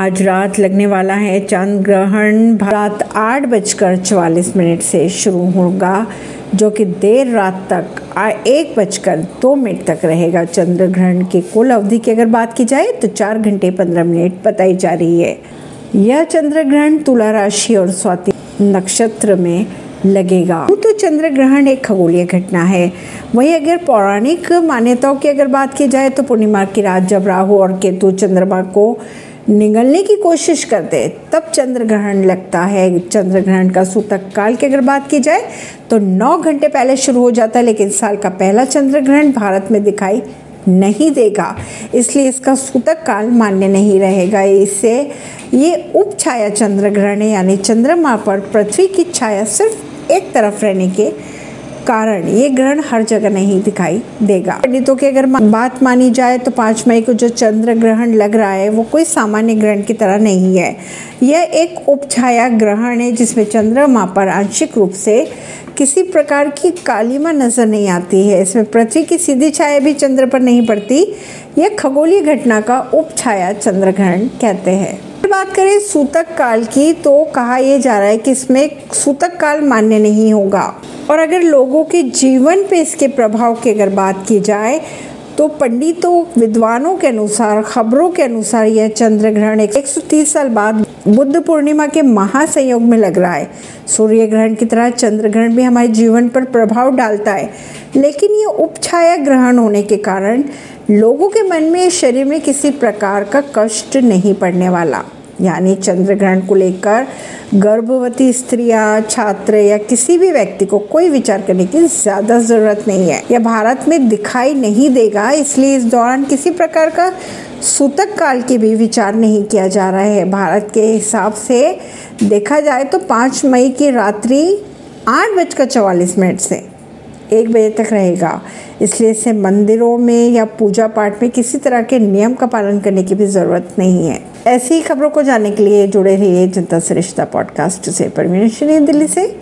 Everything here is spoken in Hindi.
आज रात लगने वाला है चंद्र ग्रहण। रात आठ बजकर चवालीस मिनट से शुरू होगा, जो कि देर रात तक एक बजकर दो मिनट तक रहेगा चंद्र ग्रहण की कुल अवधि की। अगर बात की जाए तो चार घंटे पंद्रह मिनट बताई जा रही है। यह चंद्र ग्रहण तुला राशि और स्वाति नक्षत्र में लगेगा। तो चंद्र ग्रहण एक खगोलीय घटना है। वहीं अगर पौराणिक मान्यताओं की अगर बात की जाए तो पूर्णिमा की रात जब राहु और केतु चंद्रमा को निगलने की कोशिश करते तब चंद्र ग्रहण लगता है। चंद्र ग्रहण का सूतक काल की अगर बात की जाए तो नौ घंटे पहले शुरू हो जाता है, लेकिन साल का पहला चंद्र ग्रहण भारत में दिखाई नहीं देगा। इसलिए इसका सूतक काल मान्य नहीं रहेगा। इससे ये उप छाया चंद्र ग्रहण है, यानी चंद्रमा पर पृथ्वी की छाया सिर्फ़ एक तरफ़ रहने के कारण, ये ग्रहण हर जगह नहीं दिखाई देगा। पंडितों की अगर बात मानी जाए तो पाँच मई को जो चंद्र ग्रहण लग रहा है, वो कोई सामान्य ग्रहण की तरह नहीं है। यह एक उपछाया ग्रहण है, जिसमें चंद्रमा पर आंशिक रूप से किसी प्रकार की कालीमा नज़र नहीं आती है। इसमें पृथ्वी की सीधी छाया भी चंद्र पर नहीं पड़ती। यह खगोलीय घटना का उपछाया चंद्र ग्रहण कहते हैं। बात करें सूतक काल की तो कहा यह जा रहा है कि इसमें सूतक काल मान्य नहीं होगा। और अगर लोगों के जीवन पे इसके प्रभाव की अगर बात की जाए तो पंडितों, विद्वानों के अनुसार, खबरों के अनुसार यह चंद्र ग्रहण 130 साल बाद बुद्ध पूर्णिमा के महासंयोग में लग रहा है। सूर्य ग्रहण की तरह चंद्र ग्रहण भी हमारे जीवन पर प्रभाव डालता है। लेकिन ये उपछाया ग्रहण होने के कारण लोगों के मन में, शरीर में किसी प्रकार का कष्ट नहीं पड़ने वाला। यानी चंद्र ग्रहण को लेकर गर्भवती स्त्रियाँ, छात्र या किसी भी व्यक्ति को कोई विचार करने की ज़्यादा ज़रूरत नहीं है। यह भारत में दिखाई नहीं देगा, इसलिए इस दौरान किसी प्रकार का सूतक काल के भी विचार नहीं किया जा रहा है। भारत के हिसाब से देखा जाए तो पाँच मई की रात्रि आठ बजकर चवालीस मिनट से एक बजे तक रहेगा। इसलिए इसे मंदिरों में या पूजा पाठ में किसी तरह के नियम का पालन करने की भी ज़रूरत नहीं है। ऐसी खबरों को जानने के लिए जुड़े रहिए जनता सरिश्ता पॉडकास्ट से। परवीन दिल्ली से।